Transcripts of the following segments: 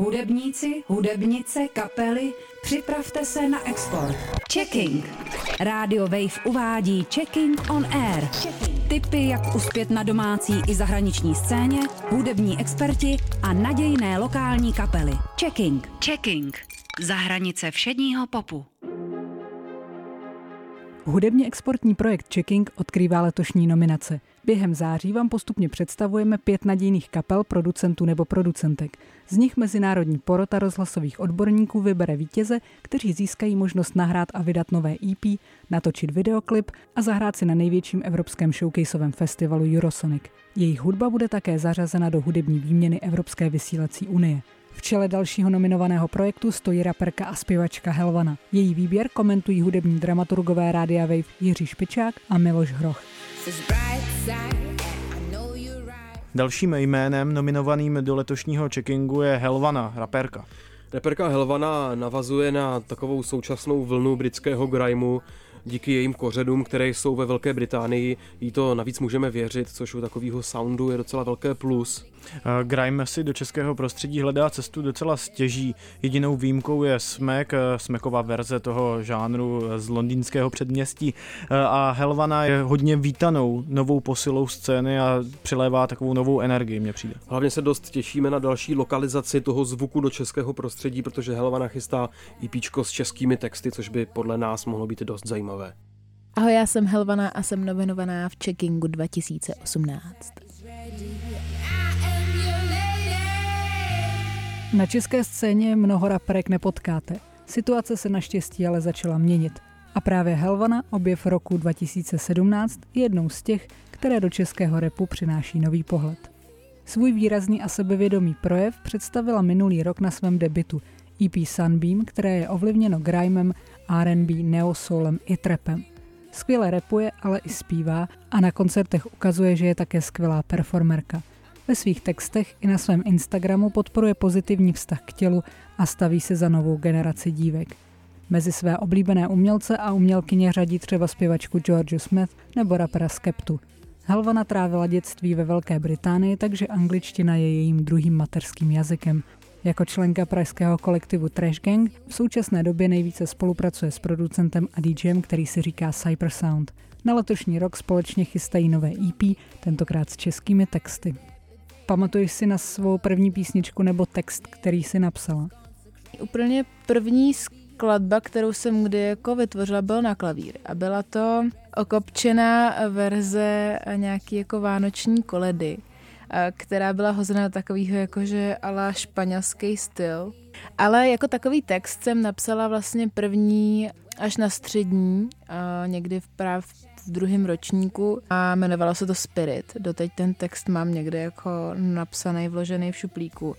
Hudebníci, hudebnice, kapely, připravte se na export. Checking. Radio Wave uvádí Checking on Air. Tipy, jak uspět na domácí i zahraniční scéně, hudební experti a nadějné lokální kapely. Checking. Checking. Za hranice všedního popu. Hudebně exportní projekt Checking odkrývá letošní nominace. Během září vám postupně představujeme pět nadějných kapel, producentů nebo producentek. Z nich mezinárodní porota rozhlasových odborníků vybere vítěze, kteří získají možnost nahrát a vydat nové EP, natočit videoklip a zahrát si na největším evropském showcaseovém festivalu Eurosonic. Jejich hudba bude také zařazena do hudební výměny Evropské vysílací unie. V čele dalšího nominovaného projektu stojí raperka a zpěvačka Helvana. Její výběr komentují hudební dramaturgové Rádia Wave Jiří Špičák a Miloš Hroch. Dalším jménem nominovaným do letošního checkingu je Helvana, raperka. Reperka Helvana navazuje na takovou současnou vlnu britského grimeu, díky jejím kořenům, které jsou ve Velké Británii, jí to navíc můžeme věřit, což u takového soundu je docela velké plus. Grime si do českého prostředí hledá cestu docela stěží. Jedinou výjimkou je Smek, Smeková verze toho žánru z londýnského předměstí. A Helvana je hodně vítanou novou posilou scény a přilévá takovou novou energii, mně přijde. Hlavně se dost těšíme na další lokalizaci toho zvuku do českého prostředí, protože Helvana chystá EP s českými texty, což by podle nás mohlo být dost zajímavé. Ahoj, já jsem Helvana a jsem nominovaná v Checkingu 2018. Na české scéně mnoho raperek nepotkáte. Situace se naštěstí ale začala měnit. A právě Helvana, objev roku 2017, je jednou z těch, které do českého repu přináší nový pohled. Svůj výrazný a sebevědomý projev představila minulý rok na svém debitu EP Sunbeam, které je ovlivněno grimem, R&B, neosoulem i trapem. Skvěle repuje, ale i zpívá a na koncertech ukazuje, že je také skvělá performerka. Ve svých textech i na svém Instagramu podporuje pozitivní vztah k tělu a staví se za novou generaci dívek. Mezi své oblíbené umělce a umělkyně řadí třeba zpěvačku George Smith nebo rapera Skeptu. Helvana trávila dětství ve Velké Británii, takže angličtina je jejím druhým mateřským jazykem. Jako členka pražského kolektivu Trash Gang v současné době nejvíce spolupracuje s producentem a DJem, který si říká Cyper Sound. Na letošní rok společně chystají nové EP, tentokrát s českými texty. Pamatuješ si na svou první písničku nebo text, který si napsala? Úplně první skladba, kterou jsem kdy jako vytvořila, byl na klavír. A byla to okopčená verze nějaký jako vánoční koledy, která byla hozena takovýho jakože ala španělský styl. Ale jako takový text jsem napsala vlastně první až na střední, někdy v právě v druhém ročníku a jmenovalo se to Spirit. Doteď ten text mám někde jako napsaný, vložený v šuplíku.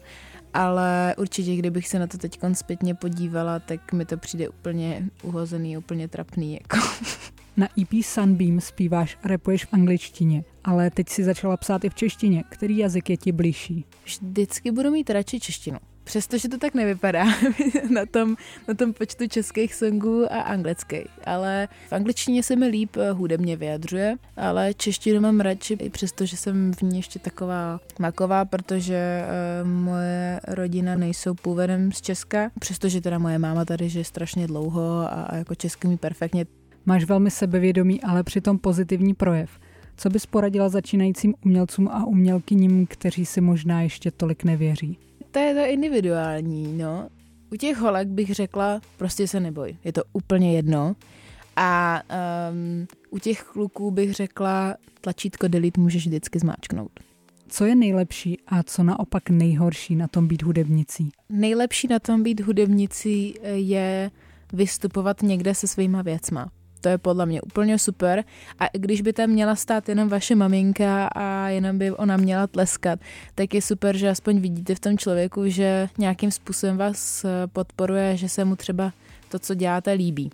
Ale určitě, kdybych se na to teď zpětně podívala, tak mi to přijde úplně uhozený, úplně trapný. Jako. Na EP Sunbeam zpíváš a repuješ v angličtině, ale teď si začala psát i v češtině. Který jazyk je ti blížší? Vždycky budu mít radši češtinu. Přestože to tak nevypadá na tom, na tom počtu českých songů a anglických. Ale v angličtině se mi líp eh, hudebně vyjadřuje, ale češtinu mám radši, i přesto, že jsem v ní ještě taková maková, protože uh, moje rodina nejsou původem z Česka, přestože teda moje máma tady žije strašně dlouho a, a jako česky mi perfektně. Máš velmi sebevědomý, ale přitom pozitivní projev. Co bys poradila začínajícím umělcům a umělkyním, kteří si možná ještě tolik nevěří? to je to individuální, no. U těch holek bych řekla, prostě se neboj, je to úplně jedno. A um, u těch kluků bych řekla, tlačítko delete můžeš vždycky zmáčknout. Co je nejlepší a co naopak nejhorší na tom být hudebnicí? Nejlepší na tom být hudebnicí je vystupovat někde se svýma věcma to je podle mě úplně super. A když by tam měla stát jenom vaše maminka a jenom by ona měla tleskat, tak je super, že aspoň vidíte v tom člověku, že nějakým způsobem vás podporuje, že se mu třeba to, co děláte, líbí.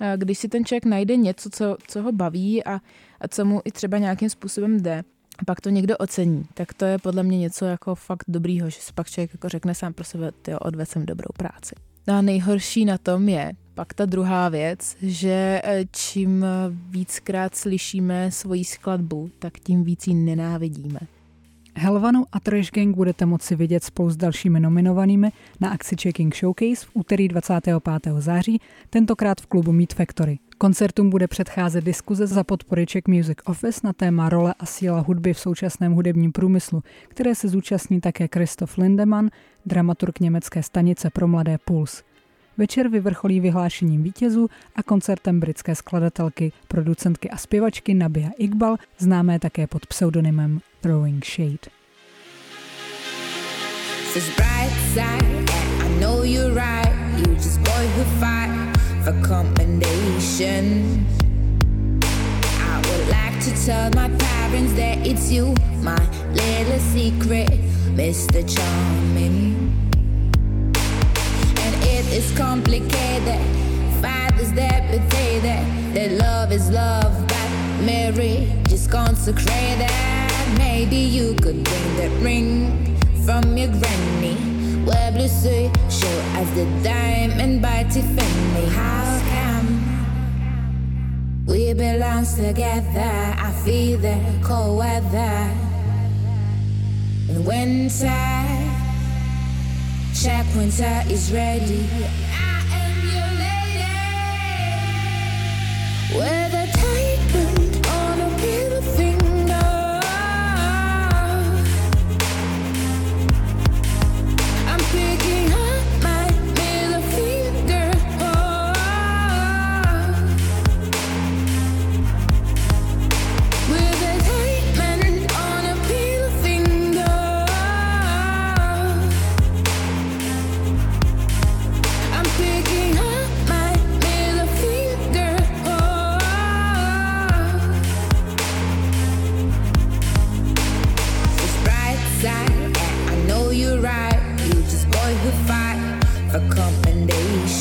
A když si ten člověk najde něco, co, co ho baví a, a co mu i třeba nějakým způsobem jde, a pak to někdo ocení, tak to je podle mě něco jako fakt dobrýho, že si pak člověk jako řekne sám pro sebe, ty odvedl jsem dobrou práci. No a nejhorší na tom je, pak ta druhá věc, že eh, čím víckrát slyšíme svoji skladbu, tak tím víc ji nenávidíme. Helvanu a Trash Gang budete moci vidět spolu s dalšími nominovanými na akci Checking Showcase v úterý 25. září, tentokrát v klubu Meat Factory. Koncertům bude předcházet diskuze za podpory Czech Music Office na téma role a síla hudby v současném hudebním průmyslu, které se zúčastní také Christoph Lindemann, dramaturg německé stanice pro mladé Puls. Večer vyvrcholí vyhlášením vítězů a koncertem britské skladatelky, producentky a zpěvačky Nabia Iqbal, známé také pod pseudonymem Throwing Shade. to tell my parents that it's you, my little secret, Mr. Charming. It's complicated. Fathers that that. That love is love, but Mary just consecrated. Maybe you could bring that ring from your granny. Where blue show as the diamond by Tiffany. How come we belong together? I feel the cold weather in winter. Check winter is ready. I am your lady.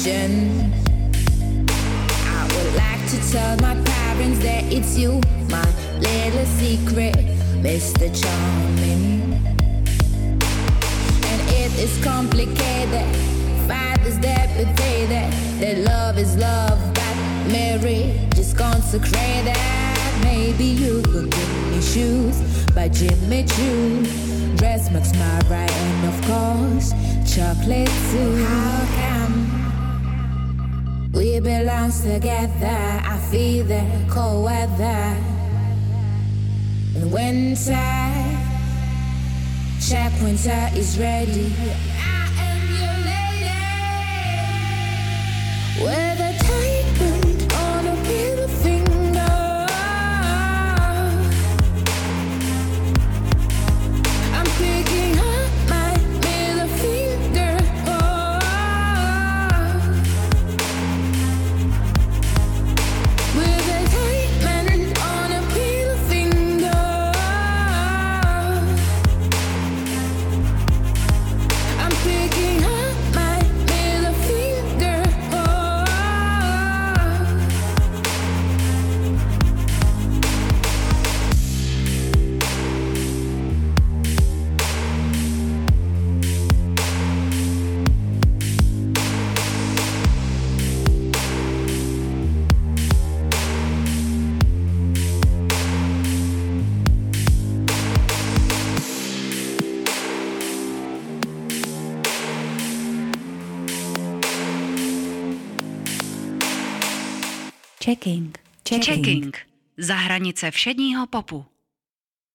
vision. I would like to tell my parents that it's you, my little secret, Mr. Charming. And it is complicated. Fathers that betray that that love is love, but marriage is consecrated. Maybe you could give me shoes by Jimmy Choo. Dress makes Max right, and of course chocolate too. It belongs together. I feel the cold weather. The winter, Check winter is ready. I am your lady. Well, Checking. Checking. Checking. Za hranice všedního popu.